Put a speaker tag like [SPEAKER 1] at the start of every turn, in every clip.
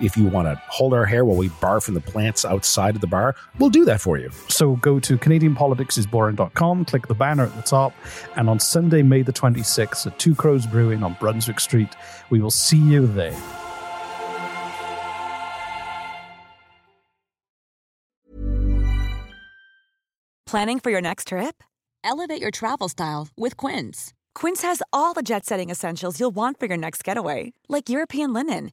[SPEAKER 1] If you want to hold our hair while we barf from the plants outside of the bar, we'll do that for you.
[SPEAKER 2] So go to CanadianPoliticsIsBoring.com, click the banner at the top, and on Sunday, May the 26th at Two Crows Brewing on Brunswick Street, we will see you there.
[SPEAKER 3] Planning for your next trip?
[SPEAKER 4] Elevate your travel style with Quince.
[SPEAKER 3] Quince has all the jet setting essentials you'll want for your next getaway, like European linen,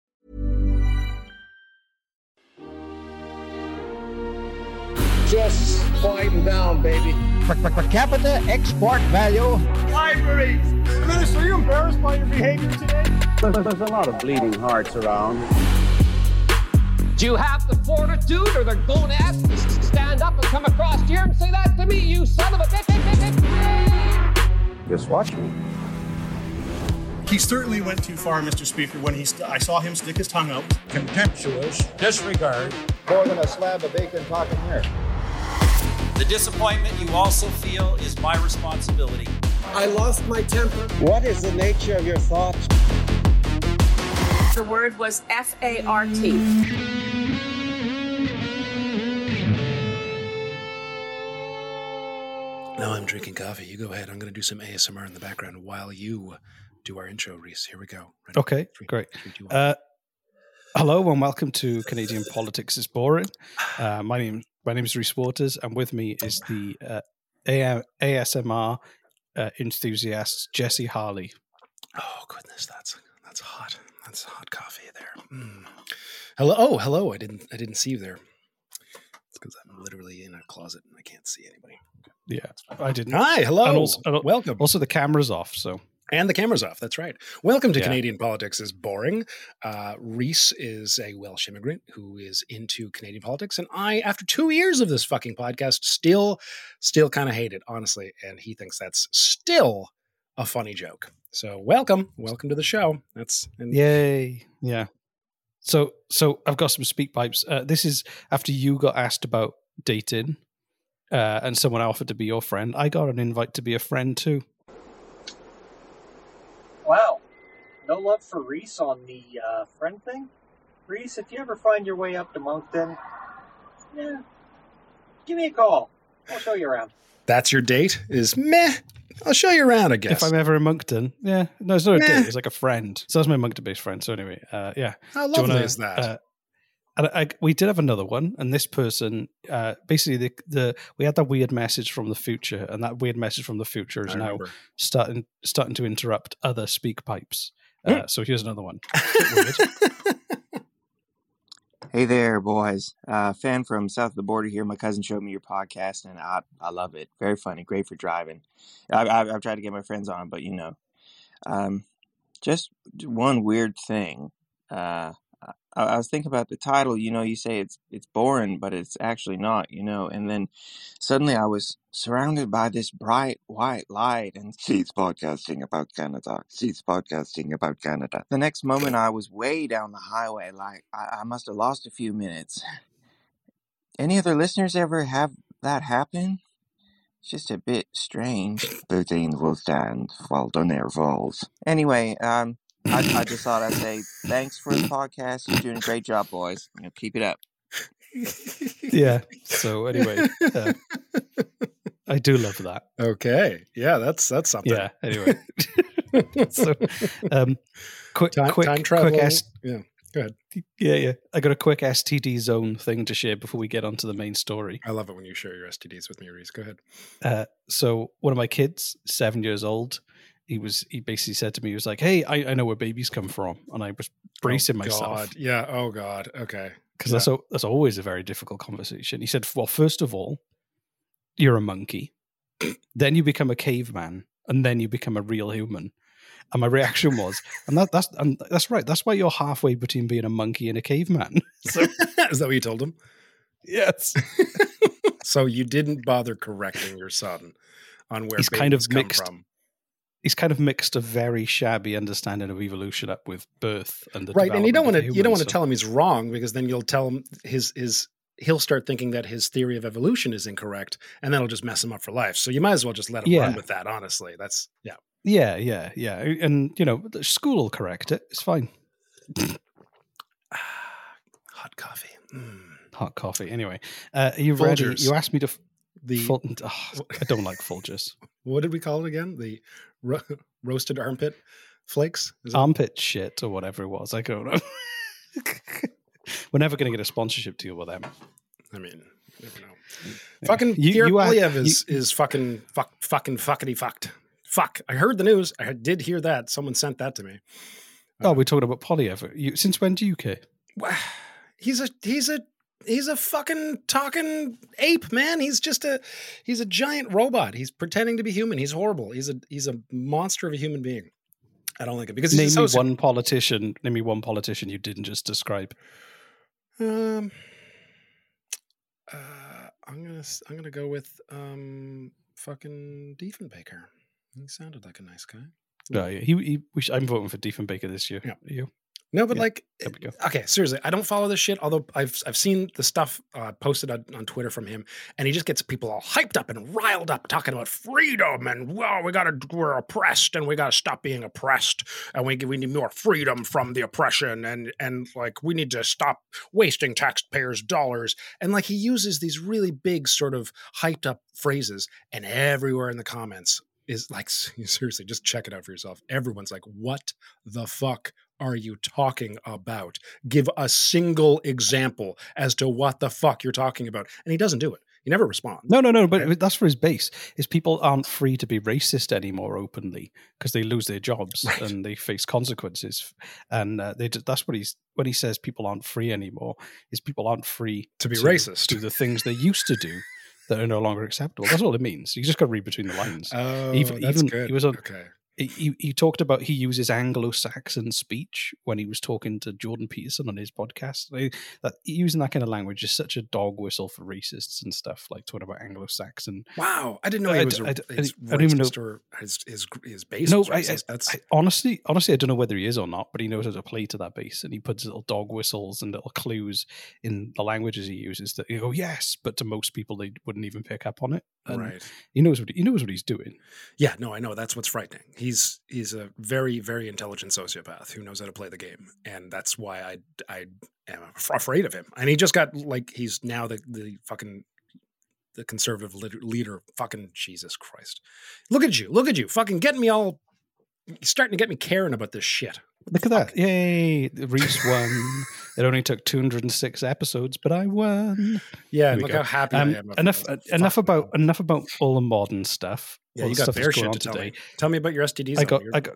[SPEAKER 5] Just quieten down, baby.
[SPEAKER 6] Per, per, per capita export value.
[SPEAKER 5] Libraries! Minister, are you embarrassed by your behavior today?
[SPEAKER 7] There's a lot of bleeding hearts around.
[SPEAKER 8] Do you have the fortitude or the gonads to stand up and come across here and say that to me, you son of a bitch?
[SPEAKER 7] Just watch me.
[SPEAKER 9] He certainly went too far, Mr. Speaker, when he st- I saw him stick his tongue out.
[SPEAKER 5] Contemptuous disregard.
[SPEAKER 6] More than a slab of bacon talking here.
[SPEAKER 10] The disappointment you also feel is my responsibility.
[SPEAKER 5] I lost my temper.
[SPEAKER 7] What is the nature of your thoughts?
[SPEAKER 11] The word was F A R T.
[SPEAKER 1] Now I'm drinking coffee. You go ahead. I'm going to do some ASMR in the background while you do our intro, Reese. Here we go. Ready?
[SPEAKER 2] Okay,
[SPEAKER 1] Three,
[SPEAKER 2] great.
[SPEAKER 1] three, two, one.
[SPEAKER 2] Uh, hello and welcome to Canadian Politics is Boring. Uh, my name my name is Reese Waters, and with me is the uh, AM, ASMR uh, enthusiast Jesse Harley.
[SPEAKER 1] Oh goodness, that's that's hot. That's hot coffee there. Mm. Hello. Oh, hello. I didn't I didn't see you there. It's because I'm literally in a closet and I can't see anybody.
[SPEAKER 2] Yeah, I didn't.
[SPEAKER 1] Hi, hello.
[SPEAKER 2] And also- and
[SPEAKER 1] Welcome.
[SPEAKER 2] Also, the camera's off, so
[SPEAKER 1] And the camera's off. That's right. Welcome to
[SPEAKER 2] Yeah.
[SPEAKER 1] Canadian Politics is Boring. Uh, Reese is a Welsh immigrant who is into Canadian politics, and I, after two years of this fucking podcast, still, still kind of hate it, honestly. And he thinks that's still a funny joke. So welcome, welcome to the show. That's and
[SPEAKER 2] yay, yeah. So, so I've got some speak pipes. Uh, this is after you got asked about dating, uh, and someone offered to be your friend. I got an invite to be a friend too.
[SPEAKER 12] Wow. No love for Reese on the uh, friend thing? Reese, if you ever find your way up to Moncton, yeah, give me a call. I'll show you around.
[SPEAKER 1] that's your date. Is meh. I'll show you around. I guess.
[SPEAKER 2] If I'm ever in Moncton, yeah, no, it's not a
[SPEAKER 1] Nah.
[SPEAKER 2] date. It's like a friend. So that's my Moncton-based friend. So anyway, uh, yeah.
[SPEAKER 1] How
[SPEAKER 2] Do you
[SPEAKER 1] lovely
[SPEAKER 2] wanna,
[SPEAKER 1] is that?
[SPEAKER 2] uh, and I, we did have another one, and this person, uh, basically, the, the we had that weird message from the future, and that weird message from the future is
[SPEAKER 1] I
[SPEAKER 2] now
[SPEAKER 1] remember.
[SPEAKER 2] starting starting to interrupt other speak pipes.
[SPEAKER 1] Hmm.
[SPEAKER 2] Uh, so here's another one.
[SPEAKER 13] Hey there, boys. Uh, fan from south of the border here. My cousin showed me your podcast, and I I love it. Very funny, great for driving. I've I've, I've tried to get my friends on, but you know, um, just one weird thing. Uh, I, I was thinking about the title. You know, you say it's it's boring, but it's actually not. You know, and then suddenly I was surrounded by this bright white light, and she's podcasting about Canada. She's podcasting about Canada. The next moment, I was way down the highway. Like I, I must have lost a few minutes. Any other listeners ever have that happen? It's just a bit strange. Thirteen will stand while Donaire falls. Anyway, um, I, I just thought I'd say thanks for the podcast. You're doing a great job, boys. You know, keep it up.
[SPEAKER 2] yeah. So anyway, uh, I do love that.
[SPEAKER 14] Okay. Yeah, that's that's something.
[SPEAKER 2] Yeah. Anyway. so, um, quick,
[SPEAKER 14] time,
[SPEAKER 2] quick,
[SPEAKER 14] time travel.
[SPEAKER 2] quick S-
[SPEAKER 14] yeah. Go ahead.
[SPEAKER 2] yeah, yeah. I got a quick STD zone thing to share before we get onto the main story.
[SPEAKER 14] I love it when you share your STDs with me, Reese. Go ahead.
[SPEAKER 2] Uh, so one of my kids, seven years old, he was he basically said to me, he was like, "Hey, I, I know where babies come from," and I was oh, bracing
[SPEAKER 14] oh,
[SPEAKER 2] myself.
[SPEAKER 14] God. Yeah. Oh God. Okay.
[SPEAKER 2] Because
[SPEAKER 14] yeah.
[SPEAKER 2] that's a, that's always a very difficult conversation. He said, "Well, first of all, you're a monkey, then you become a caveman, and then you become a real human." And my reaction was, and that, that's and that's right. That's why you're halfway between being a monkey and a caveman. So,
[SPEAKER 14] Is that what you told him?
[SPEAKER 2] yes,
[SPEAKER 14] So you didn't bother correcting your son on where
[SPEAKER 2] He's kind of
[SPEAKER 14] come
[SPEAKER 2] mixed.
[SPEAKER 14] from.
[SPEAKER 2] He's kind of mixed a very shabby understanding of evolution up with birth and the
[SPEAKER 14] right and you don't want to you don't want to tell him he's wrong because then you'll tell him his his he'll start thinking that his theory of evolution is incorrect and that'll just mess him up for life so you might as well just let him run with that honestly that's yeah
[SPEAKER 2] Yeah, yeah, yeah. And you know, the school will correct it. It's fine.
[SPEAKER 14] hot coffee Mm.
[SPEAKER 2] Hot coffee. Anyway, uh, are you ready? You asked me to. F-
[SPEAKER 14] the
[SPEAKER 2] Fol- oh, I don't like Folgers.
[SPEAKER 14] what did we call it again the ro- roasted armpit flakes Is it-
[SPEAKER 2] Armpit shit or whatever it was. I don't know. We're never going to get a sponsorship deal with them.
[SPEAKER 14] i mean you know. fucking
[SPEAKER 2] You-
[SPEAKER 14] Pierre
[SPEAKER 2] you are-
[SPEAKER 14] Poilievre is is fucking fuck fucking fuckity fucked fuck i heard the news i did hear that someone sent that to me
[SPEAKER 2] Oh, we're um, talking about Poilievre. You, since when do you care?
[SPEAKER 14] he's a he's a he's a fucking talking ape man he's just a he's a giant robot he's pretending to be human he's horrible he's a he's a monster of a human being i don't like it because
[SPEAKER 2] Name me one politician. Name me one politician you didn't just describe.
[SPEAKER 14] um uh, i'm gonna I'm gonna go with um fucking diefenbaker he sounded like a nice guy
[SPEAKER 2] No, yeah, he, he, I'm voting for Diefenbaker this year.
[SPEAKER 14] Yeah.
[SPEAKER 2] You?
[SPEAKER 14] No, but
[SPEAKER 2] Yeah,
[SPEAKER 14] like,
[SPEAKER 2] go.
[SPEAKER 14] okay, seriously, I don't follow this shit. Although I've I've seen the stuff uh, posted on, on Twitter from him, and he just gets people all hyped up and riled up, talking about freedom and well, we gotta we're oppressed and we gotta stop being oppressed, and we we need more freedom from the oppression, and and like we need to stop wasting taxpayers' dollars, and like he uses these really big sort of hyped up phrases, and everywhere in the comments is like seriously, just check it out for yourself. Everyone's like, what the fuck are you talking about? Give a single example as to what the fuck you're talking about. And he doesn't do it. He never responds.
[SPEAKER 2] No, no, no. But that's for his base. Is people aren't free to be racist anymore openly because they lose their jobs
[SPEAKER 14] Right.
[SPEAKER 2] and they face consequences. And uh, they that's what he's when he says people aren't free anymore. Is people aren't free
[SPEAKER 14] To be racist.
[SPEAKER 2] do the things they used to do that are no longer acceptable. That's all it means. You just got to read between the lines.
[SPEAKER 14] Oh,
[SPEAKER 2] even
[SPEAKER 14] that's
[SPEAKER 2] even
[SPEAKER 14] good.
[SPEAKER 2] he was on.
[SPEAKER 14] okay.
[SPEAKER 2] He, he- talked about he uses Anglo-Saxon speech when he was talking to Jordan Peterson on his podcast. That using that kind of language is such a dog whistle for racists and stuff. Like talking about Anglo-Saxon.
[SPEAKER 14] Wow, I didn't know uh,
[SPEAKER 2] I
[SPEAKER 14] he
[SPEAKER 2] d-
[SPEAKER 14] was a,
[SPEAKER 2] I d- I
[SPEAKER 14] his
[SPEAKER 2] d- I don't even know-
[SPEAKER 14] racist or his his his base.
[SPEAKER 2] No, I.
[SPEAKER 14] That's
[SPEAKER 2] honestly, honestly, I don't know whether he is or not, but he knows how to play to that base, and he puts little dog whistles and little clues in the languages he uses that you go yes, but to most people they wouldn't even pick up on it. And
[SPEAKER 14] right.
[SPEAKER 2] He knows what he knows what he's doing.
[SPEAKER 14] Yeah, no, I know. That's what's frightening. He's he's a very very intelligent sociopath who knows how to play the game, and that's why I I am afraid of him. And he just got like he's now the the fucking the conservative leader. Fucking Jesus Christ! Look at you! Look at you! Fucking getting me all starting to get me caring about this shit.
[SPEAKER 2] Look at that! Yay! Reese won. it only took two hundred and six episodes, but I won.
[SPEAKER 14] Yeah, look
[SPEAKER 2] go.
[SPEAKER 14] how happy
[SPEAKER 2] Um,
[SPEAKER 14] I am.
[SPEAKER 2] enough.
[SPEAKER 14] this.
[SPEAKER 2] enough about enough about all the modern stuff.
[SPEAKER 14] Yeah, you got
[SPEAKER 2] stuff
[SPEAKER 14] bear shit to tell
[SPEAKER 2] today.
[SPEAKER 14] me. Tell me about your STDs.
[SPEAKER 2] I got, I got.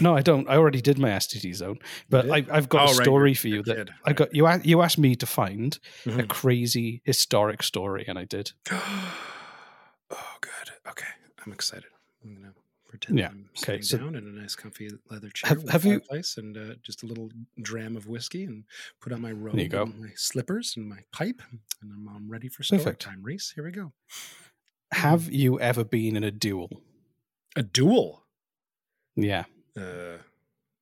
[SPEAKER 2] No, I don't. I already did my STD zone, but? I, I've got
[SPEAKER 14] Oh,
[SPEAKER 2] a story
[SPEAKER 14] you're-
[SPEAKER 2] for you that. I got. You you asked me to find a
[SPEAKER 14] Mhm.
[SPEAKER 2] crazy historic story, and I did.
[SPEAKER 14] oh, good. Okay, I'm excited. I'm gonna Pretend
[SPEAKER 2] Yeah,
[SPEAKER 14] I'm
[SPEAKER 2] okay,
[SPEAKER 14] sitting
[SPEAKER 2] so-
[SPEAKER 14] down in a nice, comfy leather chair.
[SPEAKER 2] Have- have you-
[SPEAKER 14] fireplace and uh, just a little dram of whiskey, and put on my robe,
[SPEAKER 2] you go.
[SPEAKER 14] and my slippers, and my pipe, and I'm, I'm ready for story
[SPEAKER 2] Perfect.
[SPEAKER 14] time. Reese, here we go.
[SPEAKER 2] Have you ever been in a duel?
[SPEAKER 14] A duel?
[SPEAKER 2] Yeah.
[SPEAKER 14] Uh,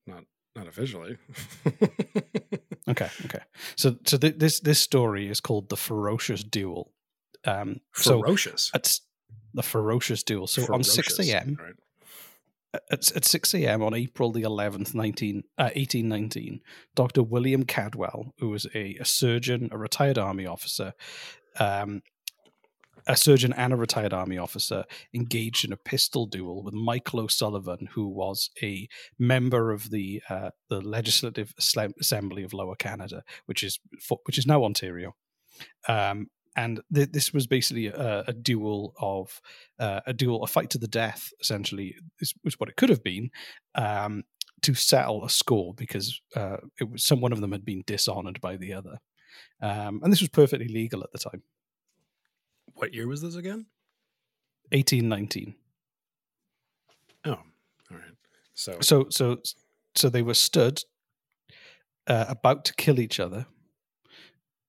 [SPEAKER 14] not not officially.
[SPEAKER 2] Okay. Okay. So so th- this this story is called the ferocious duel. Um, so
[SPEAKER 14] Ferocious.
[SPEAKER 2] It's the ferocious duel. So on six a.m.
[SPEAKER 14] right.
[SPEAKER 2] At, at 6 a.m. on April the 11th, 19, uh, 1819, Dr. William Caldwell, who was a, a surgeon, a retired army officer, um, a surgeon and a retired army officer, engaged in a pistol duel with Michael O'Sullivan, who was a member of the uh, the Legislative Assembly of Lower Canada, which is which is now Ontario. Um, and th- this was basically a, a duel of uh, a duel, a fight to the death. Essentially, is, is what it could have been um, to settle a score because uh, it was some one of them had been dishonored by the other, um, and this was perfectly legal at the time.
[SPEAKER 14] What year was this again?
[SPEAKER 2] Eighteen nineteen.
[SPEAKER 14] Oh, all right. So,
[SPEAKER 2] So so so they were stood uh, about to kill each other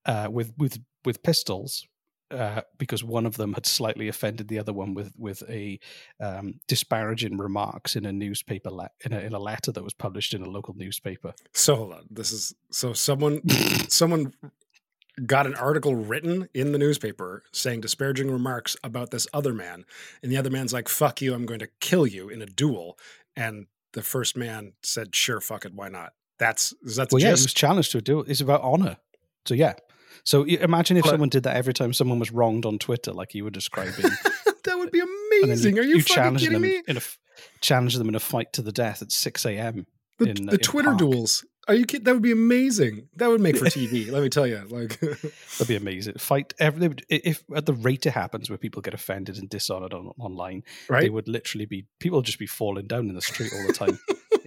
[SPEAKER 2] uh, with with with pistols uh, because one of them had slightly offended the other one with with a um, disparaging remarks in a newspaper le- in, a, in a letter that was published in a local newspaper.
[SPEAKER 14] so hold on. This is so someone someone got an article written in the newspaper saying disparaging remarks about this other man, and the other man's like, "Fuck you! I'm going to kill you in a duel." And the first man said, "Sure, fuck it, why not?" That's is that the
[SPEAKER 2] Well, yeah, he was challenged to a duel. It's about honor. So yeah. So imagine if someone did that every time someone was wronged on Twitter, like you were describing.
[SPEAKER 14] that would be amazing. Are you, fucking
[SPEAKER 2] challenge
[SPEAKER 14] kidding
[SPEAKER 2] them
[SPEAKER 14] me?
[SPEAKER 2] In a, challenge them in a fight to the death at six a.m.
[SPEAKER 14] The,
[SPEAKER 2] in
[SPEAKER 14] the
[SPEAKER 2] in
[SPEAKER 14] Twitter
[SPEAKER 2] park.
[SPEAKER 14] duels. Are you kidding? That would be amazing. That would make for TV. let me tell you. Like,
[SPEAKER 2] That'd be amazing. Fight every they would- i- if at the rate it happens where people get offended and dishonored on, online, they would literally be people would just be falling down in the street all the time.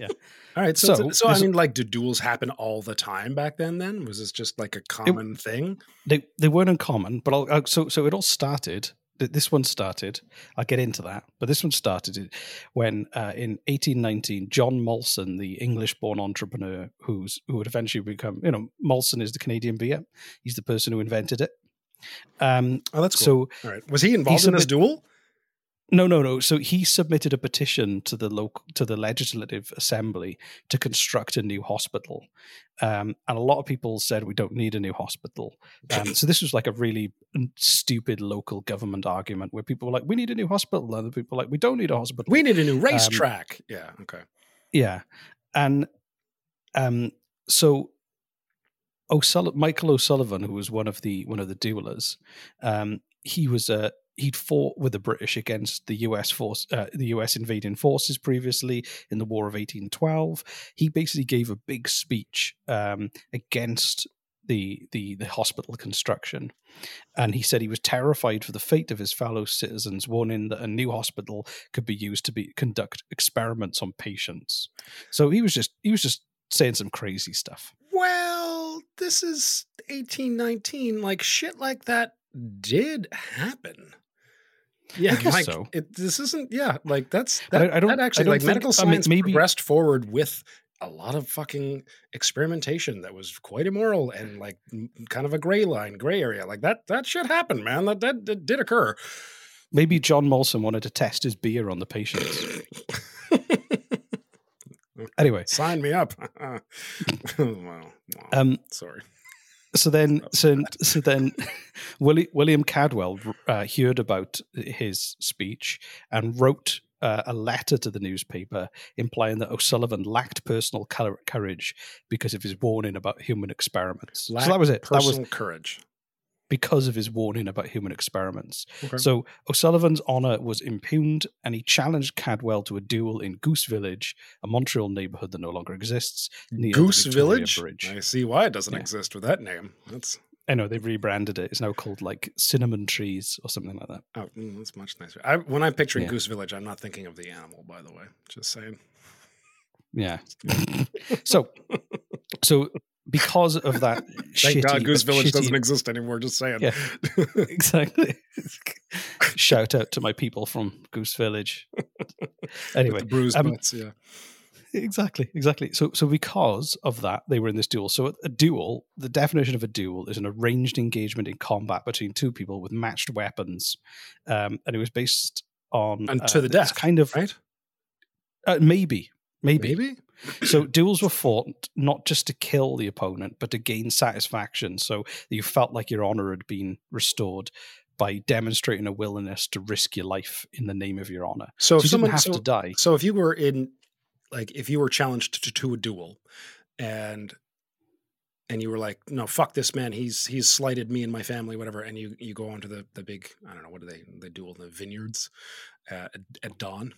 [SPEAKER 2] Yeah.
[SPEAKER 14] all right. So,
[SPEAKER 2] So,
[SPEAKER 14] so, I mean, like, did duels happen all the time back then? Then was this just like a common thing?
[SPEAKER 2] They they weren't uncommon, but I'll, I'll, so so it all started. This one started. I'll get into that, but this one started when uh, in 1819, John Molson, the English-born entrepreneur, who's who would eventually become, you know, Molson is the Canadian beer. He's the person who invented it. Um,
[SPEAKER 14] Oh, that's cool.
[SPEAKER 2] so
[SPEAKER 14] all right. Was he involved in this duel?
[SPEAKER 2] No, no, no. So he submitted a petition to the local to the Legislative Assembly to construct a new hospital, um, and a lot of people said we don't need a new hospital. Um, so this was like a really stupid local government argument where people were like, "We need a new hospital," and other people were like, "We don't need a hospital.
[SPEAKER 14] We need a new
[SPEAKER 2] Um,
[SPEAKER 14] racetrack. yeah. Okay.
[SPEAKER 2] Yeah, and um, so O'Sullivan, Michael O'Sullivan, who was one of the one of the duelers, um, he was a he'd fought with the British against the U.S. force, uh, the U.S. invading forces previously in the War of 1812. He basically gave a big speech um, against the, the the hospital construction, and he said he was terrified for the fate of his fellow citizens, warning that a new hospital could be used to be conduct experiments on patients. So he was just he was just saying some crazy stuff.
[SPEAKER 14] Well, this is 1819. Like shit like that did happen. Yeah, like
[SPEAKER 2] so.
[SPEAKER 14] it, this isn't. Yeah, like that's
[SPEAKER 2] I-
[SPEAKER 14] that.
[SPEAKER 2] I don't-
[SPEAKER 14] that
[SPEAKER 2] I
[SPEAKER 14] actually
[SPEAKER 2] don't
[SPEAKER 14] like
[SPEAKER 2] think-
[SPEAKER 14] medical
[SPEAKER 2] I mean,
[SPEAKER 14] science
[SPEAKER 2] maybe-
[SPEAKER 14] progressed forward with a lot of fucking experimentation that was quite immoral and like kind of a gray line, gray area. Like that. That shit happened, man. That that, that did occur.
[SPEAKER 2] Maybe John Molson wanted to test his beer on the patients. anyway,
[SPEAKER 14] Sign me up. wow. wow.
[SPEAKER 2] um,
[SPEAKER 14] Sorry.
[SPEAKER 2] So then so, so then Willie, William Caldwell uh, heard about his speech and wrote uh, a letter to the newspaper implying that O'Sullivan lacked personal courage because of his warning about human experiments. so that was it. That was
[SPEAKER 14] Personal courage.
[SPEAKER 2] Because of his warning about human experiments.
[SPEAKER 14] Okay.
[SPEAKER 2] So O'Sullivan's honor was impugned, and he challenged Caldwell to a duel in Goose Village, a Montreal neighborhood that no longer exists. Near
[SPEAKER 14] Goose Village.
[SPEAKER 2] Bridge.
[SPEAKER 14] I see why it doesn't
[SPEAKER 2] Yeah.
[SPEAKER 14] exist with that name. That's
[SPEAKER 2] I know they've rebranded it. It's now called like Cinnamon Trees or something like that.
[SPEAKER 14] oh, mm, that's much nicer. I, when I'm picturing
[SPEAKER 2] Yeah.
[SPEAKER 14] Goose Village, I'm not thinking of the animal. By the way, just saying.
[SPEAKER 2] Yeah. so, so because of that,
[SPEAKER 14] Thank God Goose Village
[SPEAKER 2] shitty-
[SPEAKER 14] doesn't exist anymore. Just saying.
[SPEAKER 2] Yeah, exactly. Shout out to my people from Goose Village. anyway,
[SPEAKER 14] bruised
[SPEAKER 2] um,
[SPEAKER 14] butts, yeah.
[SPEAKER 2] Exactly, exactly. So, so because of that, they were in this duel. So, a duel, the definition of a duel is an arranged engagement in combat between two people with matched weapons, um, and it was based on
[SPEAKER 14] And
[SPEAKER 2] uh,
[SPEAKER 14] to the death,
[SPEAKER 2] kind of
[SPEAKER 14] right?
[SPEAKER 2] Uh, maybe, maybe,
[SPEAKER 14] Maybe?
[SPEAKER 2] So duels were fought not just to kill the opponent, but to gain satisfaction. So you felt like your honor had been restored by demonstrating a willingness to risk your life in the name of your honor.
[SPEAKER 14] So, if
[SPEAKER 2] you
[SPEAKER 14] someone
[SPEAKER 2] didn't have
[SPEAKER 14] so,
[SPEAKER 2] to die.
[SPEAKER 14] So if you were in, like, if you were challenged to, to a duel, and and you were like, no, fuck this man, he's he's slighted me and my family, whatever, and you you go onto the the big, I don't know, what do they they duel in the vineyards uh, at, at dawn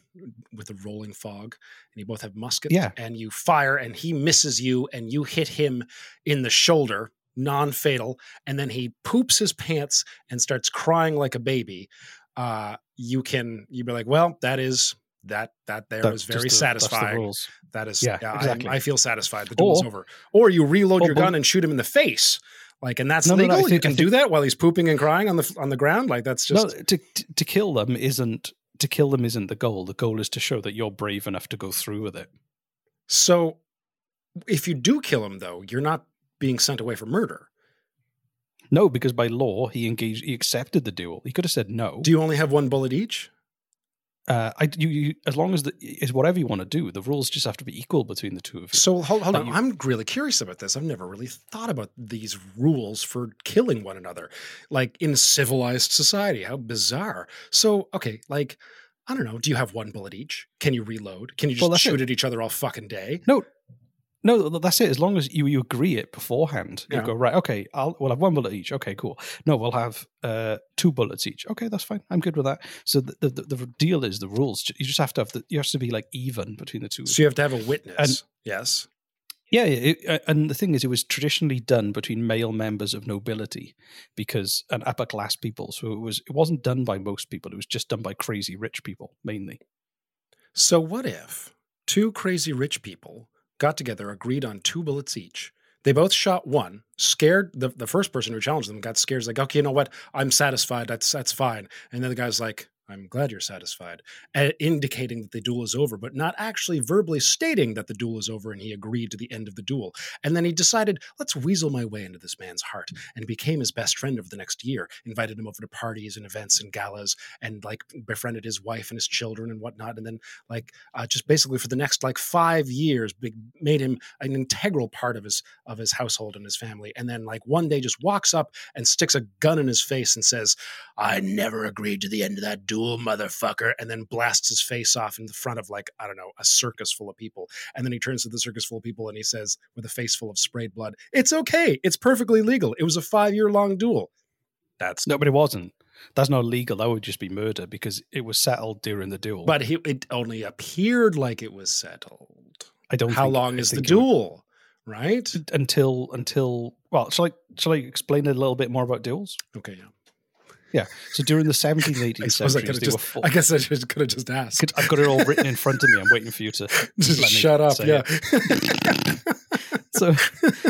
[SPEAKER 14] with the rolling fog, and you both have muskets,
[SPEAKER 2] Yeah.
[SPEAKER 14] and you fire, and he misses you, and you hit him in the shoulder. Non-fatal, and then he poops his pants and starts crying like a baby. Uh, you can you be like, well, that is that that there
[SPEAKER 2] That's
[SPEAKER 14] is very
[SPEAKER 2] the-
[SPEAKER 14] satisfying. That is,
[SPEAKER 2] Yeah,
[SPEAKER 14] yeah, I-
[SPEAKER 2] exactly.
[SPEAKER 14] I, feel satisfied. The duel's
[SPEAKER 2] Or-
[SPEAKER 14] over. Or you reload
[SPEAKER 2] or
[SPEAKER 14] your gun and shoot him in the face, like, and that's
[SPEAKER 2] No, no, no,
[SPEAKER 14] legal.
[SPEAKER 2] I
[SPEAKER 14] you can do that while he's pooping and crying on the on the ground. Like that's just
[SPEAKER 2] no, to, to to kill them isn't to kill them isn't the goal. The goal is to show that you're brave enough to go through with it.
[SPEAKER 14] so. If you do kill him, though, you're not being sent away for murder.
[SPEAKER 2] No, because by law he engaged, he accepted the duel. He could have said no.
[SPEAKER 14] Do you only have one bullet each?
[SPEAKER 2] Uh, I you, you as long as the is whatever you want to do. The rules just have to be equal between the two of you.
[SPEAKER 14] So hold, hold on.
[SPEAKER 2] you-
[SPEAKER 14] I'm really curious about this. I've never really thought about these rules for killing one another, like in civilized society. How bizarre. So okay, like I don't know. Do you have one bullet each? Can you reload? Can you just
[SPEAKER 2] Well,
[SPEAKER 14] shoot
[SPEAKER 2] it.
[SPEAKER 14] at each other all fucking day?
[SPEAKER 2] No, no, that's it. As long as you, you agree it beforehand, you go right. Okay, I'll we'll have one bullet each. Okay, cool. No, we'll have uh, two bullets each. Okay, that's fine. I'm good with that. So the the, the, deal is the rules. You just have to have the you have to be like even between the two.
[SPEAKER 14] So you have to have a witness.
[SPEAKER 2] And-
[SPEAKER 14] yes.
[SPEAKER 2] Yeah, yeah, it, uh, and the thing is, it was traditionally done between male members of nobility, because and upper class people. So it was it wasn't done by most people. It was just done by crazy rich people mainly.
[SPEAKER 14] So what if two crazy rich people got together, agreed on two bullets each? They both shot one, scared the, the first person who challenged them got scared, like, okay, you know what? I'm satisfied. That's that's fine. And then the guy's like, I'm glad you're satisfied, indicating that the duel is over, but not actually verbally stating that the duel is over and he agreed to the end of the duel. And then he decided, let's weasel my way into this man's heart and became his best friend over the next year, invited him over to parties and events and galas and like befriended his wife and his children and whatnot. And then like uh, just basically for the next like five years, made him an integral part of his, of his household and his family. And then like one day just walks up and sticks a gun in his face and says, I never agreed to the end of that duel, motherfucker, and then blasts his face off in the front of like, I don't know, a circus full of people. And then he turns to the circus full of people and he says, with a face full of sprayed blood, It's okay. It's perfectly legal. It was a five year long duel. That's
[SPEAKER 2] No, but it wasn't. That's not legal. That would just be murder because it was settled during the duel.
[SPEAKER 14] but he, it only appeared like it was settled.
[SPEAKER 2] I don't.
[SPEAKER 14] How
[SPEAKER 2] think-
[SPEAKER 14] long
[SPEAKER 2] I
[SPEAKER 14] is the
[SPEAKER 2] it would-
[SPEAKER 14] duel? Right?
[SPEAKER 2] until until well, shall I shall I explain a little bit more about duels?
[SPEAKER 14] Okay, yeah.
[SPEAKER 2] Yeah. So during the 17th, 18th
[SPEAKER 14] I suppose I
[SPEAKER 2] were
[SPEAKER 14] just. I guess I just could have just asked.
[SPEAKER 2] Could- I've got it all written in front of me. I'm waiting for you to
[SPEAKER 14] Just shut up. Yeah.
[SPEAKER 2] So,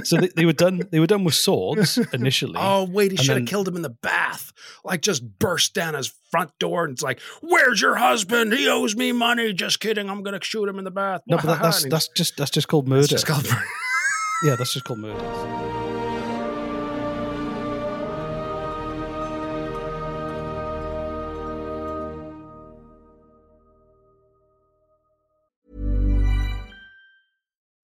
[SPEAKER 2] so they, they were done. They were done with swords initially.
[SPEAKER 14] Oh wait, he should have killed him in the bath. Like just burst down his front door and it's like, "Where's your husband? He owes me money." Just kidding. I'm gonna shoot him in the bath.
[SPEAKER 2] No, but that, that's that's just that's just called murder.
[SPEAKER 14] that's just called murder.
[SPEAKER 2] yeah, that's just called murder.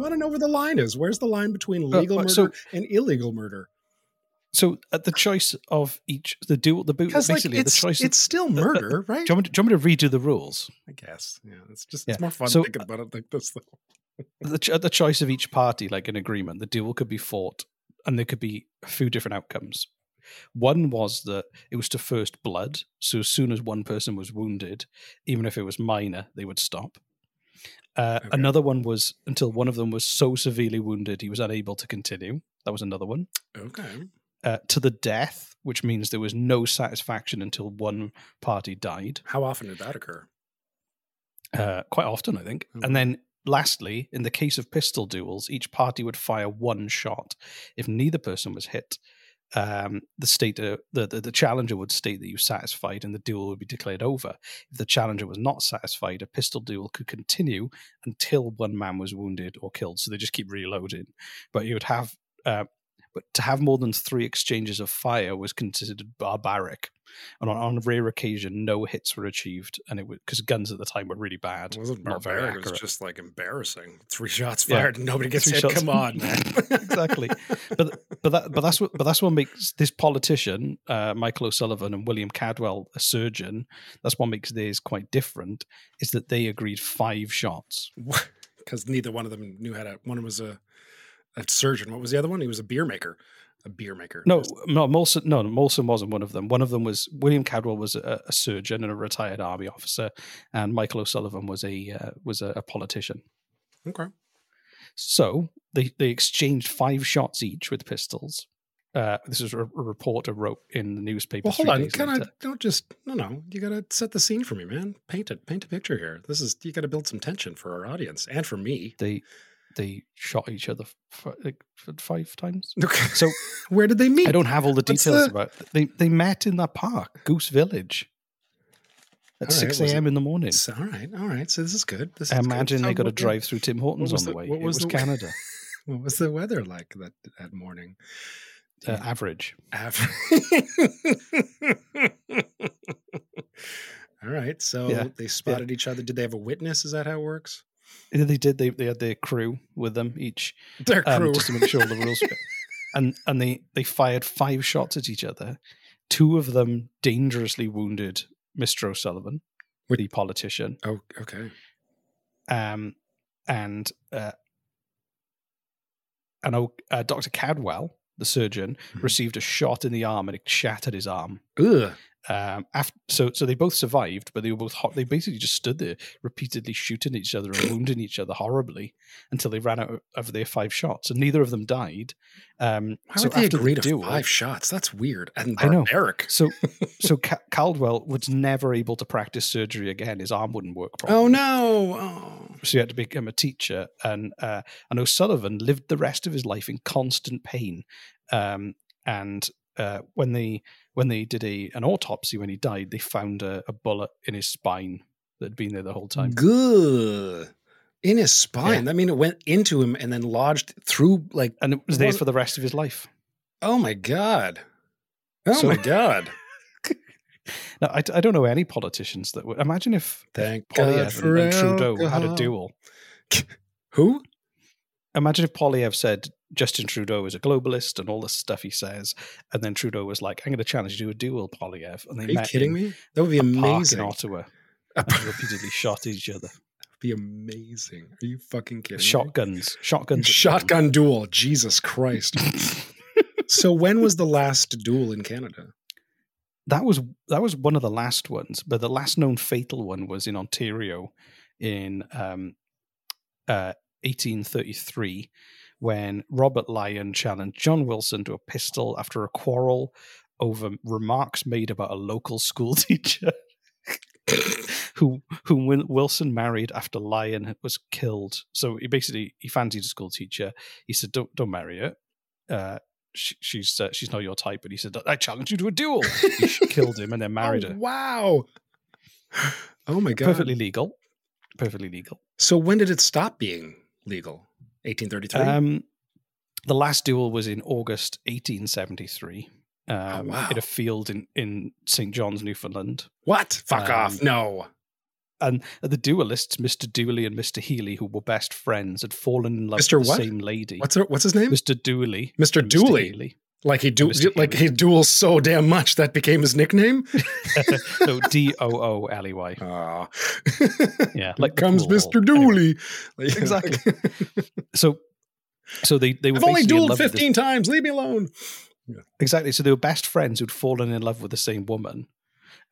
[SPEAKER 14] Want to know where the line is. Where's the line between uh, legal
[SPEAKER 2] uh,
[SPEAKER 14] murder
[SPEAKER 2] so-
[SPEAKER 14] and illegal murder?
[SPEAKER 2] So at the choice of each, the dual, the boot,
[SPEAKER 14] like
[SPEAKER 2] basically
[SPEAKER 14] it's
[SPEAKER 2] the choice.
[SPEAKER 14] it's still uh, murder, right?
[SPEAKER 2] Do you, to, do you want me to redo the rules?
[SPEAKER 14] I guess. Yeah, it's just
[SPEAKER 2] Yeah.
[SPEAKER 14] it's more fun
[SPEAKER 2] So-
[SPEAKER 14] thinking about it like this. Though.
[SPEAKER 2] the, ch- the choice of each party, like an agreement, the duel could be fought, and there could be a few different outcomes. One was that it was to first blood, so as soon as one person was wounded, even if it was minor, they would stop. Uh, Another one was until one of them was so severely wounded he was unable to continue. That was another one.
[SPEAKER 14] Okay.
[SPEAKER 2] Uh, to the death, which means there was no satisfaction until one party died.
[SPEAKER 14] How often did that occur?
[SPEAKER 2] Uh, quite often, I think. And then lastly, in the case of pistol duels, each party would fire one shot. If neither person was hit, um, the state uh, the, the the challenger would state that you satisfied, and the duel would be declared over. If the challenger was not satisfied, a pistol duel could continue until one man was wounded or killed. So they just keep reloading. But you would have. Uh, but to have more than three exchanges of fire was considered barbaric, and on, on a rare occasion, no hits were achieved, and it was because guns at the time were really bad.
[SPEAKER 14] It wasn't barbaric. It was just like embarrassing. Three shots
[SPEAKER 2] Yeah.
[SPEAKER 14] fired and nobody gets
[SPEAKER 2] Three
[SPEAKER 14] hit.
[SPEAKER 2] shots.
[SPEAKER 14] Come on, man.
[SPEAKER 2] exactly. But but that but that's what but that's what makes this politician, uh, Michael O'Sullivan and William Caldwell, a surgeon. That's what makes theirs quite different. Is that they agreed five shots.
[SPEAKER 14] Because neither one of them knew how to. One was a, a surgeon. What was the other one? He was a beer maker. A beer maker.
[SPEAKER 2] No, no, Molson. No, Molson wasn't one of them. One of them was William Caldwell was a, a surgeon and a retired army officer, and Michael O'Sullivan was a uh, was a, a politician.
[SPEAKER 14] Okay.
[SPEAKER 2] So they they exchanged five shots each with pistols. Uh, this is a, a reporter wrote in the newspaper.
[SPEAKER 14] Well, hold on. Can I don't just no no. You gotta set the scene for me, man. Paint it. Paint a picture here. This is you gotta build some tension for our audience and for me.
[SPEAKER 2] They they shot each other f- like five times.
[SPEAKER 14] Okay.
[SPEAKER 2] So
[SPEAKER 14] where did they meet?
[SPEAKER 2] I don't have all the details
[SPEAKER 14] the-
[SPEAKER 2] about. They they met in that park, Goose Village, at
[SPEAKER 14] right,
[SPEAKER 2] six a.m. in the morning.
[SPEAKER 14] All right, all right. So this is good. This is
[SPEAKER 2] imagine
[SPEAKER 14] So
[SPEAKER 2] they got to drive through Tim Hortons on
[SPEAKER 14] was
[SPEAKER 2] the way.
[SPEAKER 14] what
[SPEAKER 2] it was
[SPEAKER 14] the-
[SPEAKER 2] Canada.
[SPEAKER 14] What was the weather like that that morning?
[SPEAKER 2] Uh, average.
[SPEAKER 14] Average. All right. So
[SPEAKER 2] Yeah.
[SPEAKER 14] they spotted each other. Did they have a witness? Is that how it works?
[SPEAKER 2] Yeah, they did. They they had their crew with them each.
[SPEAKER 14] Their
[SPEAKER 2] um,
[SPEAKER 14] crew.
[SPEAKER 2] just to make sure the rules. and and they they fired five shots at each other. Two of them dangerously wounded Mr. O'Sullivan, the politician.
[SPEAKER 14] Oh, okay.
[SPEAKER 2] Um, and uh, and uh, Dr. Caldwell, the surgeon, received a shot in the arm and it shattered his arm.
[SPEAKER 14] Ugh.
[SPEAKER 2] Um, after, so so they both survived, but they were both hot. They basically just stood there, repeatedly shooting each other and wounding each other horribly until they ran out of, their five shots, and neither of them died. Um,
[SPEAKER 14] How
[SPEAKER 2] so
[SPEAKER 14] would they agree
[SPEAKER 2] the
[SPEAKER 14] to
[SPEAKER 2] duel-
[SPEAKER 14] five shots? That's weird and
[SPEAKER 2] I know.
[SPEAKER 14] barbaric.
[SPEAKER 2] So so Ca- Caldwell was never able to practice surgery again. His arm wouldn't work properly.
[SPEAKER 14] Oh no! Oh.
[SPEAKER 2] So he had to become a teacher, and uh, and O'Sullivan lived the rest of his life in constant pain. Um, and uh, when they when they did a an autopsy when he died, they found a, a bullet in his spine that had been there the whole time.
[SPEAKER 14] Good. In his spine. I mean, it went into him and then lodged through like.
[SPEAKER 2] And it was there for the rest of his life.
[SPEAKER 14] Oh my god! Oh
[SPEAKER 2] So-
[SPEAKER 14] my god!
[SPEAKER 2] Now, I, I don't know any politicians that would imagine if
[SPEAKER 14] Thank Poilievre
[SPEAKER 2] and, and Trudeau had a duel.
[SPEAKER 14] Who?
[SPEAKER 2] Imagine if Poilievre said Justin Trudeau is a globalist and all the stuff he says, and then Trudeau was like, "I'm going to challenge you to a duel, Poilievre." And they
[SPEAKER 14] Are you kidding me? That would be amazing.
[SPEAKER 2] in Ottawa. and repeatedly shot each other.
[SPEAKER 14] be amazing. Are you fucking kidding? me?
[SPEAKER 2] Shotguns, shotguns, them.
[SPEAKER 14] Shotgun duel. Jesus Christ. so when was the last duel in Canada?
[SPEAKER 2] That was that was one of the last ones, but the last known fatal one was in Ontario in um, uh, 1833 when Robert Lyon challenged John Wilson to a pistol after a quarrel over remarks made about a local school teacher who whom Wilson married after Lyon was killed. So he basically he fancied a school teacher. He said, "Don't don't marry her. Uh, she, she's uh, she's not your type." But he said, "I challenge you to a duel." he killed him and then married
[SPEAKER 14] Oh,
[SPEAKER 2] her.
[SPEAKER 14] Wow. Oh my god.
[SPEAKER 2] Perfectly legal. Perfectly legal.
[SPEAKER 14] So when did it stop being legal? 1833.
[SPEAKER 2] Um, the last duel was in August 1873 um,
[SPEAKER 14] Oh, wow.
[SPEAKER 2] at a field in, in St. John's, Newfoundland.
[SPEAKER 14] what? Fuck
[SPEAKER 2] um,
[SPEAKER 14] off. No.
[SPEAKER 2] And the duelists, Mr. Dooley and Mr. Healy, who were best friends, had fallen in love
[SPEAKER 14] Mr.
[SPEAKER 2] with the
[SPEAKER 14] what?
[SPEAKER 2] same lady.
[SPEAKER 14] What's her, what's his name?
[SPEAKER 2] Mr. Dooley.
[SPEAKER 14] Mr. Dooley.
[SPEAKER 2] Healy.
[SPEAKER 14] Like he
[SPEAKER 2] Mr.
[SPEAKER 14] like he duels so damn much that became his nickname.
[SPEAKER 2] no, D O O L E Y.
[SPEAKER 14] Aw.
[SPEAKER 2] Yeah,
[SPEAKER 14] Like comes Mr.
[SPEAKER 2] hall.
[SPEAKER 14] Dooley.
[SPEAKER 2] Exactly. So, so they they were
[SPEAKER 14] I've only dueled
[SPEAKER 2] love with this-
[SPEAKER 14] 15 times. Leave me alone.
[SPEAKER 2] Exactly. So they were best friends who'd fallen in love with the same woman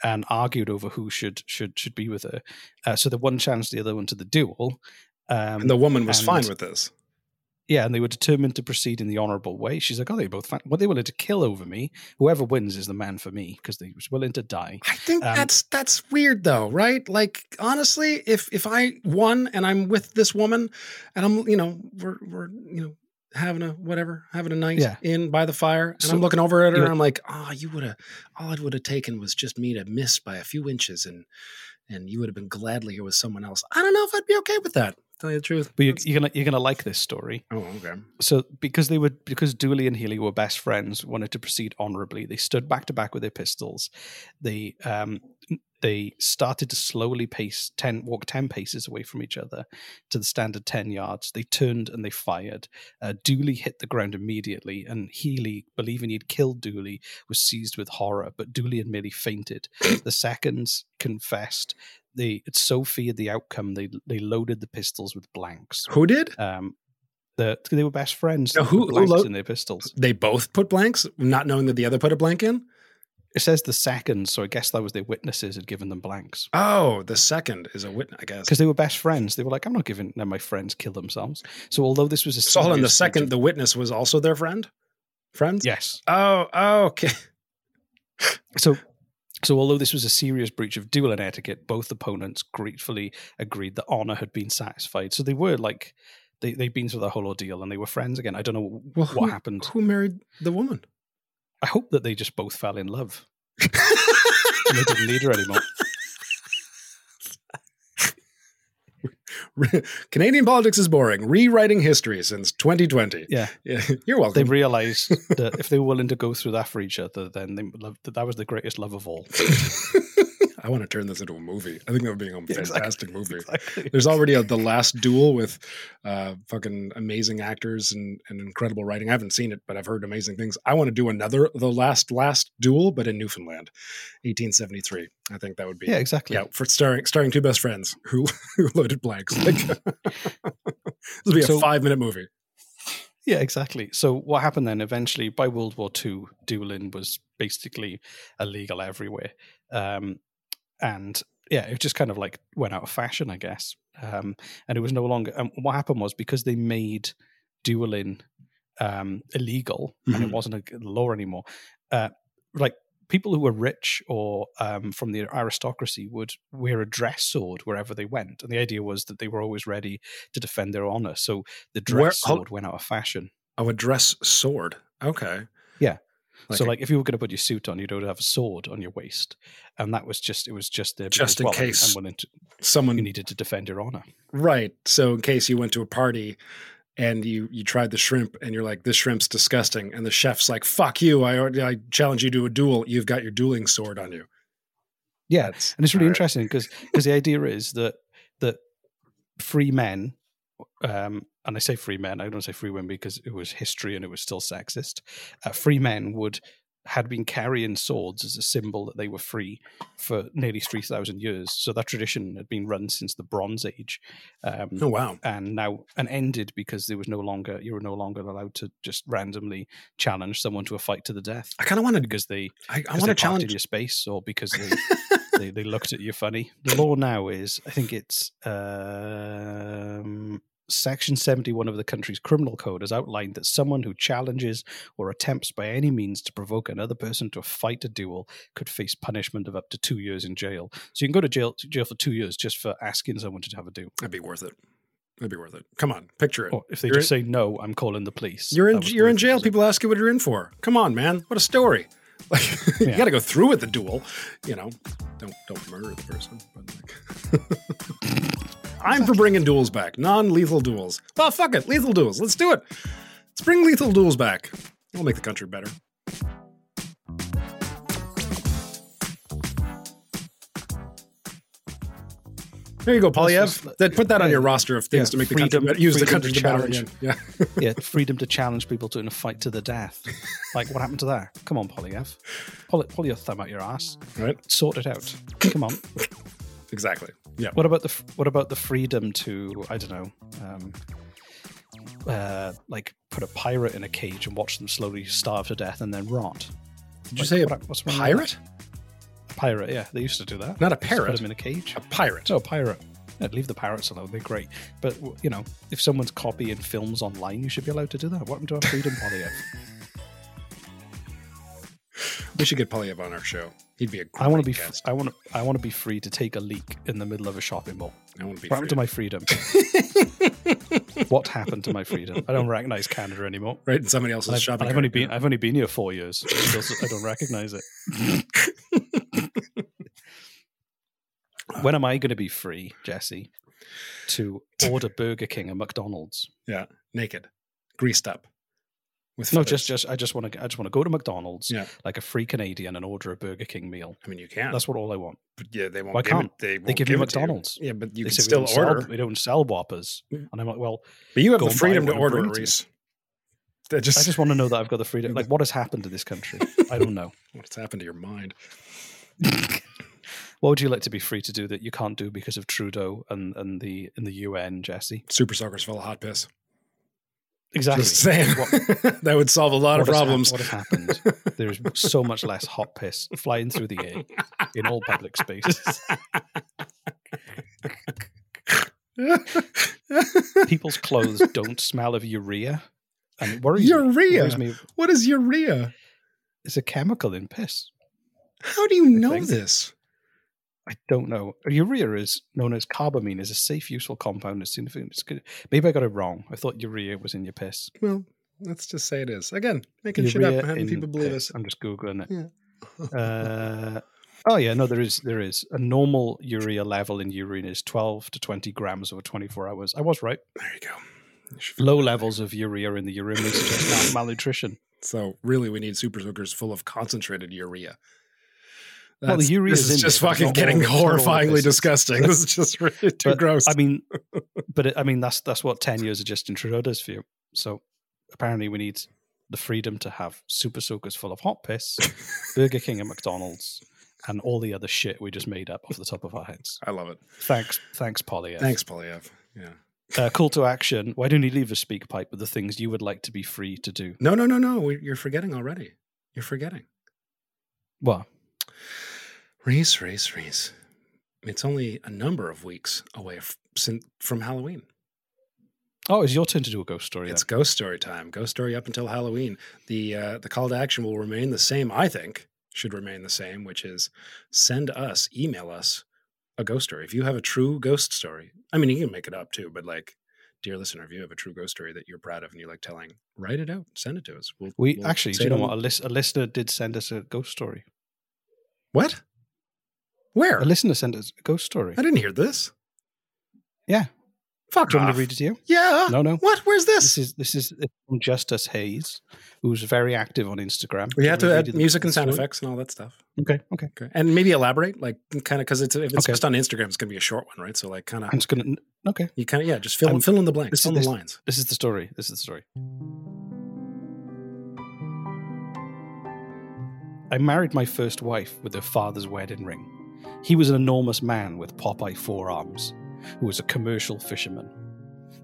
[SPEAKER 2] and argued over who should should should be with her. Uh, so the one challenged the other one to the duel. Um,
[SPEAKER 14] And the woman was fine with this.
[SPEAKER 2] Yeah, and they were determined to proceed in the honourable way. She's like, "Oh, they both fine. What they willing to kill over me? Whoever wins is the man for me because they was willing to die."
[SPEAKER 14] I think
[SPEAKER 2] Um,
[SPEAKER 14] that's that's weird though, right? Like honestly, if if I won and I'm with this woman and I'm you know we're we're you know having a whatever having a night
[SPEAKER 2] Yeah.
[SPEAKER 14] in by the fire and
[SPEAKER 2] So,
[SPEAKER 14] I'm looking over at her and I'm like, oh, you would have all it would have taken was just me to miss by a few inches and and you would have been gladly here with someone else. I don't know if I'd be okay with that. Tell you the truth.
[SPEAKER 2] But you're, you're gonna you're gonna like this story.
[SPEAKER 14] Oh, okay.
[SPEAKER 2] So because they were because Dooley and Healy were best friends, wanted to proceed honorably. They stood back to back with their pistols. They um they started to slowly pace ten walk ten paces away from each other to the standard ten yards. They turned and they fired. Uh, Dooley hit the ground immediately, and Healy, believing he'd killed Dooley, was seized with horror. But Dooley had merely fainted. the seconds confessed. They had so feared the outcome they they loaded the pistols with blanks.
[SPEAKER 14] Who did?
[SPEAKER 2] Um, the, they were best friends.
[SPEAKER 14] Now, who- who lo-
[SPEAKER 2] in their pistols?
[SPEAKER 14] They both put blanks, not knowing that the other put a blank in.
[SPEAKER 2] It says the second, so I guess that was their witnesses had given them blanks
[SPEAKER 14] Oh, the second is a witness, I guess.
[SPEAKER 2] because they were best friends. They were like, "I'm not giving let my friends kill themselves." So although this was a
[SPEAKER 14] So on, the second,
[SPEAKER 2] of-
[SPEAKER 14] the witness was also their friend. Friends.
[SPEAKER 2] yes.
[SPEAKER 14] Oh, oh, okay.
[SPEAKER 2] So so although this was a serious breach of dueling etiquette, both opponents gratefully agreed that honor had been satisfied. So they were like. They, they'd been through the whole ordeal and they were friends again. I don't know
[SPEAKER 14] Well,
[SPEAKER 2] what
[SPEAKER 14] who-
[SPEAKER 2] happened.
[SPEAKER 14] Who married the woman?
[SPEAKER 2] I hope that they just both fell in love. and they didn't need her anymore.
[SPEAKER 14] Canadian politics is boring. Rewriting history since 2020.
[SPEAKER 2] Yeah.
[SPEAKER 14] Yeah, you're welcome.
[SPEAKER 2] they realized that if they were willing to go through that for each other, then they would love, that that was the greatest love of all.
[SPEAKER 14] I want to turn this into a movie. I think that would be a
[SPEAKER 2] exactly.
[SPEAKER 14] fantastic movie.
[SPEAKER 2] Exactly.
[SPEAKER 14] There's already a, the last duel with uh, fucking amazing actors and, and incredible writing. I haven't seen it, but I've heard amazing things. I want to do another, the last last duel, but in Newfoundland, 1873. I think that would be
[SPEAKER 2] Yeah, exactly.
[SPEAKER 14] Yeah, for starring starring two best friends who who loaded blanks. Like, this would be a
[SPEAKER 2] So-
[SPEAKER 14] five minute movie.
[SPEAKER 2] Yeah, exactly. So what happened then? Eventually, by World War II, dueling was basically illegal everywhere, um, and yeah, it just kind of like went out of fashion, I guess. Um, and it was no longer. And what happened was because they made dueling um, illegal and it
[SPEAKER 14] Mhm.
[SPEAKER 2] wasn't a law anymore. Uh, like people who were rich or um, from the aristocracy would wear a dress sword wherever they went, and the idea was that they were always ready to defend their honor. So the dress
[SPEAKER 14] Where-
[SPEAKER 2] sword went out of fashion.
[SPEAKER 14] Oh, a dress sword. Okay.
[SPEAKER 2] Yeah.
[SPEAKER 14] Like
[SPEAKER 2] so, like, if you were going to put your suit on, you'd have a sword on your waist, and that was just—it was just there
[SPEAKER 14] Just in
[SPEAKER 2] well,
[SPEAKER 14] case
[SPEAKER 2] to,
[SPEAKER 14] Someone
[SPEAKER 2] you needed to defend your honor.
[SPEAKER 14] Right. So in case you went to a party and you you tried the shrimp and you're like, this shrimp's disgusting, and the chef's like, fuck you, I I challenge you to a duel. You've got your dueling sword on you.
[SPEAKER 2] Yeah,
[SPEAKER 14] That's-
[SPEAKER 2] and it's really
[SPEAKER 14] all right.
[SPEAKER 2] interesting because because the idea is that that free men, um, and I say free men, I don't say free women because it was history and it was still sexist. Uh, free men would had been carrying swords as a symbol that they were free for nearly three thousand years. So that tradition had been run since the Bronze Age. Um,
[SPEAKER 14] Oh wow.
[SPEAKER 2] and now and ended because there was no longer you were no longer allowed to just randomly challenge someone to a fight to the death.
[SPEAKER 14] I kind of want to.
[SPEAKER 2] because they
[SPEAKER 14] I, I want to challenge.
[SPEAKER 2] in your space or because they, they they looked at you funny. The law now is I think it's um Section 71 of the country's criminal code has outlined that someone who challenges or attempts by any means to provoke another person to a fight a duel could face punishment of up to two years in jail. So you can go to jail, jail for two years just for asking someone to have a duel.
[SPEAKER 14] That'd be worth it. That'd be worth it. Come on, picture it.
[SPEAKER 2] Or if they
[SPEAKER 14] You're
[SPEAKER 2] just say no, I'm calling the police.
[SPEAKER 14] You're in you're in jail. People ask you what you're in for. Come on, man. What a story. Like you
[SPEAKER 2] Yeah.
[SPEAKER 14] got to go through with the duel. You know, don't don't murder the person. But like, I'm for bringing duels back. Non-lethal duels. Oh fuck it, lethal duels. Let's do it. Let's bring lethal duels back. It'll make the country better. There you go,
[SPEAKER 2] Poilievre.
[SPEAKER 14] That put that on your roster of things
[SPEAKER 2] Yeah,
[SPEAKER 14] to make
[SPEAKER 2] freedom-
[SPEAKER 14] the country better. Use the country
[SPEAKER 2] to
[SPEAKER 14] to better
[SPEAKER 2] challenge.
[SPEAKER 14] again. Yeah.
[SPEAKER 2] yeah, freedom to challenge people to in a fight to the death. Like, what happened to that? Come on, Poilievre. Pull, it, pull your thumb out your ass.
[SPEAKER 14] Right.
[SPEAKER 2] Sort it out. Come on.
[SPEAKER 14] Exactly. Yeah.
[SPEAKER 2] What about the what about the freedom to I don't know, um, uh, like put a pirate in a cage and watch them slowly starve to death and then rot?
[SPEAKER 14] Did you
[SPEAKER 2] Like,
[SPEAKER 14] say a
[SPEAKER 2] what's
[SPEAKER 14] pirate?
[SPEAKER 2] that? Pirate, yeah, they used to do that.
[SPEAKER 14] Not a parrot.
[SPEAKER 2] Put them in a cage.
[SPEAKER 14] A pirate.
[SPEAKER 2] No, a pirate. Yeah, leave the pirates alone. They're great. But you know, if someone's copying films online, you should be allowed to do that. What happened to our freedom, Poilievre?
[SPEAKER 14] We should get Poilievre on our show. He'd be a great
[SPEAKER 2] I want to be.
[SPEAKER 14] Guest.
[SPEAKER 2] I want to. I want to be free to take a leak in the middle of a shopping mall.
[SPEAKER 14] I want to be
[SPEAKER 2] What happened to my freedom? what happened to my freedom? I don't recognize Canada anymore.
[SPEAKER 14] right in somebody else's
[SPEAKER 2] I've,
[SPEAKER 14] shopping
[SPEAKER 2] I've only been. I've only been here four years. I I don't recognize it. when am I going to be free, Jesse, to order Burger King and McDonald's?
[SPEAKER 14] Yeah, naked, greased up. With
[SPEAKER 2] No, just just I just want to I just want to go to McDonald's
[SPEAKER 14] Yeah.
[SPEAKER 2] like a free Canadian and order a Burger King meal.
[SPEAKER 14] I mean, you can.
[SPEAKER 2] That's what all I want.
[SPEAKER 14] But yeah, they won't.
[SPEAKER 2] Why
[SPEAKER 14] give
[SPEAKER 2] can't
[SPEAKER 14] it, they?
[SPEAKER 2] they give
[SPEAKER 14] give to
[SPEAKER 2] McDonald's?
[SPEAKER 14] Yeah, but you
[SPEAKER 2] They
[SPEAKER 14] can still
[SPEAKER 2] we
[SPEAKER 14] order.
[SPEAKER 2] Sell, we don't sell Whoppers, mm. and I'm like, well,
[SPEAKER 14] but you have the freedom to order it,
[SPEAKER 2] it to me.
[SPEAKER 14] Reese. That just
[SPEAKER 2] I just want to know that I've got the freedom. Like, what has happened to this country? I don't know.
[SPEAKER 14] what's happened to your mind?
[SPEAKER 2] What would you like to be free to do that you can't do because of Trudeau and, and the in the UN, Jesse?
[SPEAKER 14] Super soakers full of hot piss.
[SPEAKER 2] Exactly.
[SPEAKER 14] Just saying.
[SPEAKER 2] What-
[SPEAKER 14] that would solve a lot of
[SPEAKER 2] what has
[SPEAKER 14] problems.
[SPEAKER 2] what has happened? There is so much less hot piss flying through the air in all public spaces. People's clothes don't smell of urea, and it worries me. It
[SPEAKER 14] urea.
[SPEAKER 2] worries me.
[SPEAKER 14] What is urea?
[SPEAKER 2] It's a chemical in piss.
[SPEAKER 14] How do you know
[SPEAKER 2] think.
[SPEAKER 14] this?
[SPEAKER 2] I don't know. Urea is known as carbamide. is a safe, useful compound. It's significant. It's good. Maybe I got it wrong. I thought urea was in your piss.
[SPEAKER 14] Well, let's just say it is. Again, making shit up,
[SPEAKER 2] Urea
[SPEAKER 14] having people believe
[SPEAKER 2] piss.
[SPEAKER 14] us.
[SPEAKER 2] I'm just googling it.
[SPEAKER 14] Yeah.
[SPEAKER 2] Uh, oh yeah, no, there is there is a normal urea level in urine is 12 to 20 grams over 24 hours. I was right.
[SPEAKER 14] There you go.
[SPEAKER 2] Low levels of urea in the urine suggest mal- malnutrition.
[SPEAKER 14] So really, we need super soakers full of concentrated urea.
[SPEAKER 2] Well, the
[SPEAKER 14] That's-
[SPEAKER 2] urea
[SPEAKER 14] This
[SPEAKER 2] is
[SPEAKER 14] is just fucking getting
[SPEAKER 2] of it. Not all of
[SPEAKER 14] horrifyingly disgusting. This is just really too
[SPEAKER 2] But,
[SPEAKER 14] gross.
[SPEAKER 2] I mean, but it, I mean that's that's what 10 years of Justin Trudeau does for you. So apparently, we need the freedom to have super soakers full of hot piss, Burger King and McDonald's, and all the other shit we just made up off the top of our heads.
[SPEAKER 14] I love it.
[SPEAKER 2] Thanks, thanks, Polly.
[SPEAKER 14] Thanks, Poilievre. Yeah.
[SPEAKER 2] Uh, call to action. Why don't you leave a speak pipe with the things you would like to be free to do?
[SPEAKER 14] No, no, no, no. We- You're forgetting already. You're forgetting.
[SPEAKER 2] Well,
[SPEAKER 14] Reese, Reese, Reese. It's only a number of weeks away from Halloween.
[SPEAKER 2] oh, it's your turn to do a ghost story.
[SPEAKER 14] It's
[SPEAKER 2] then.
[SPEAKER 14] ghost story time. Ghost story up until Halloween. The uh, the call to action will remain the same. I think should remain the same, which is send us, email us a ghost story. If you have a true ghost story, I mean, you can make it up too, but like, dear listener, if you have a true ghost story that you're proud of and you like telling, write it out, send it to us. We'll,
[SPEAKER 2] We
[SPEAKER 14] we'll
[SPEAKER 2] actually, do you know what? A, lis- a listener did send us a ghost story.
[SPEAKER 14] What? Where?
[SPEAKER 2] A listener sent us a ghost story.
[SPEAKER 14] I didn't hear this.
[SPEAKER 2] Yeah.
[SPEAKER 14] Fuck
[SPEAKER 2] Do you want me to read it to you?
[SPEAKER 14] Yeah.
[SPEAKER 2] No, no.
[SPEAKER 14] What? Where's this?
[SPEAKER 2] This is this is from Justice Hayes, who's very active on Instagram.
[SPEAKER 14] We
[SPEAKER 2] Do
[SPEAKER 14] have to add music and sound
[SPEAKER 2] story?
[SPEAKER 14] effects and all that stuff.
[SPEAKER 2] Okay, okay.
[SPEAKER 14] Okay. And maybe elaborate, like kind of because it's if it's
[SPEAKER 2] Okay.
[SPEAKER 14] just on Instagram, it's gonna be a short one, right? So like kind of
[SPEAKER 2] I'm just gonna. Okay.
[SPEAKER 14] you kind of yeah, just fill in
[SPEAKER 2] I'm-
[SPEAKER 14] fill in the blanks, fill in
[SPEAKER 2] this,
[SPEAKER 14] the lines.
[SPEAKER 2] This is the story. This is the story. I married my first wife with her father's wedding ring. He was an enormous man with Popeye forearms, who was a commercial fisherman.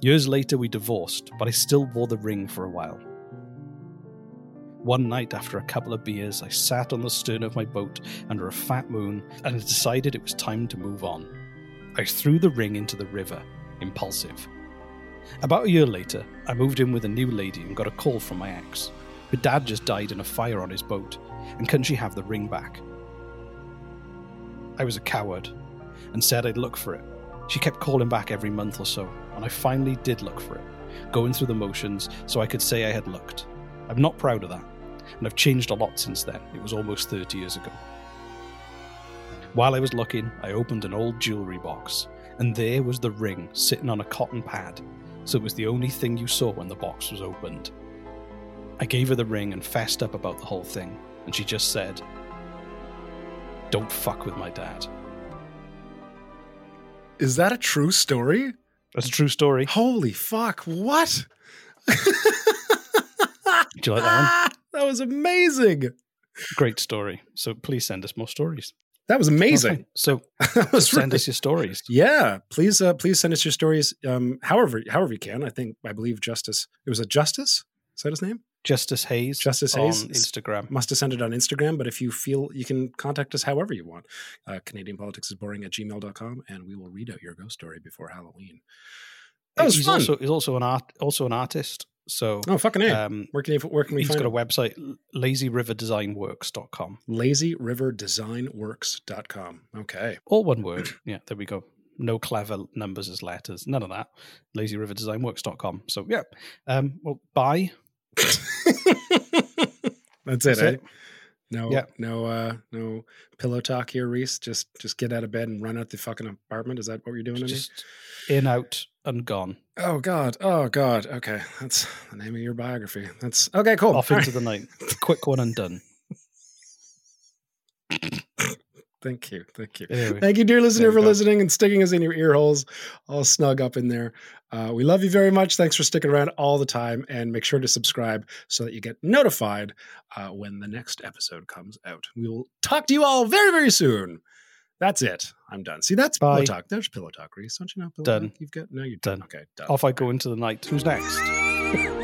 [SPEAKER 2] Years later, we divorced, but I still wore the ring for a while. One night, after a couple of beers, I sat on the stern of my boat under a fat moon and decided it was time to move on. I threw the ring into the river, impulsive. About a year later, I moved in with a new lady and got a call from my ex. Her dad just died in a fire on his boat, and can she have the ring back? I was a coward and said I'd look for it. She kept calling back every month or so, and I finally did look for it, going through the motions so I could say I had looked. I'm not proud of that, and I've changed a lot since then. It was almost 30 years ago. While I was looking, I opened an old jewellery box, and there was the ring sitting on a cotton pad, so it was the only thing you saw when the box was opened. I gave her the ring and fessed up about the whole thing, and she just said, Don't fuck with my dad.
[SPEAKER 14] Is that a true story?
[SPEAKER 2] That's a true story.
[SPEAKER 14] Holy fuck. What?
[SPEAKER 2] Do you like that one?
[SPEAKER 14] That was amazing.
[SPEAKER 2] Great story. So please send us more stories.
[SPEAKER 14] That was amazing.
[SPEAKER 2] Okay, So
[SPEAKER 14] was
[SPEAKER 2] send
[SPEAKER 14] really-
[SPEAKER 2] us your stories.
[SPEAKER 14] Yeah, please, uh, please send us your stories. Um, however, however you can. I think I believe Justice. It was a Justice. Is that his name?
[SPEAKER 2] Justice Hayes.
[SPEAKER 14] Justice
[SPEAKER 2] on
[SPEAKER 14] Hayes
[SPEAKER 2] Instagram.
[SPEAKER 14] Must have sent it on Instagram, but if you feel you can contact us however you want. Uh, Canadian politics is boring at gmail.com, and we will read out your ghost story before Halloween. That was
[SPEAKER 2] he's
[SPEAKER 14] fun.
[SPEAKER 2] also he's also an art also an artist. So
[SPEAKER 14] oh fucking a!
[SPEAKER 2] um,
[SPEAKER 14] where can you, where can we
[SPEAKER 2] he's
[SPEAKER 14] find
[SPEAKER 2] got a
[SPEAKER 14] it?
[SPEAKER 2] website lazyriverdesignworks.com.
[SPEAKER 14] LazyRiverDesignWorks.com. Okay.
[SPEAKER 2] All one word. Yeah, there we go. No clever numbers as letters. None of that. LazyRiverDesignWorks.com. So yeah. Um well bye.
[SPEAKER 14] That's it,
[SPEAKER 2] That's
[SPEAKER 14] eh?
[SPEAKER 2] it.
[SPEAKER 14] No,
[SPEAKER 2] Yeah.
[SPEAKER 14] no, uh, no pillow talk here, Reese. Just, just get out of bed and run out the fucking apartment. Is that what you're doing?
[SPEAKER 2] Just in, out, and gone.
[SPEAKER 14] Oh God! Oh God! Okay, that's the name of your biography. That's okay. Cool.
[SPEAKER 2] Off
[SPEAKER 14] All
[SPEAKER 2] into
[SPEAKER 14] right.
[SPEAKER 2] the night. Quick one and done.
[SPEAKER 14] Thank you, thank you,
[SPEAKER 2] Anyway,
[SPEAKER 14] thank you, dear listener, for
[SPEAKER 2] go.
[SPEAKER 14] listening and sticking us in your ear holes, all snug up in there. Uh, we love you very much. Thanks for sticking around all the time, and make sure to subscribe so that you get notified uh, when the next episode comes out. We will talk to you all very, very soon. That's it. I'm done. See, that's pillow talk. There's pillow talk, Reese. Don't you know? Pillow
[SPEAKER 2] Done.
[SPEAKER 14] Talk? You've got no. You're
[SPEAKER 2] Done.
[SPEAKER 14] done. Okay, done.
[SPEAKER 2] Off I go into the night. Who's next?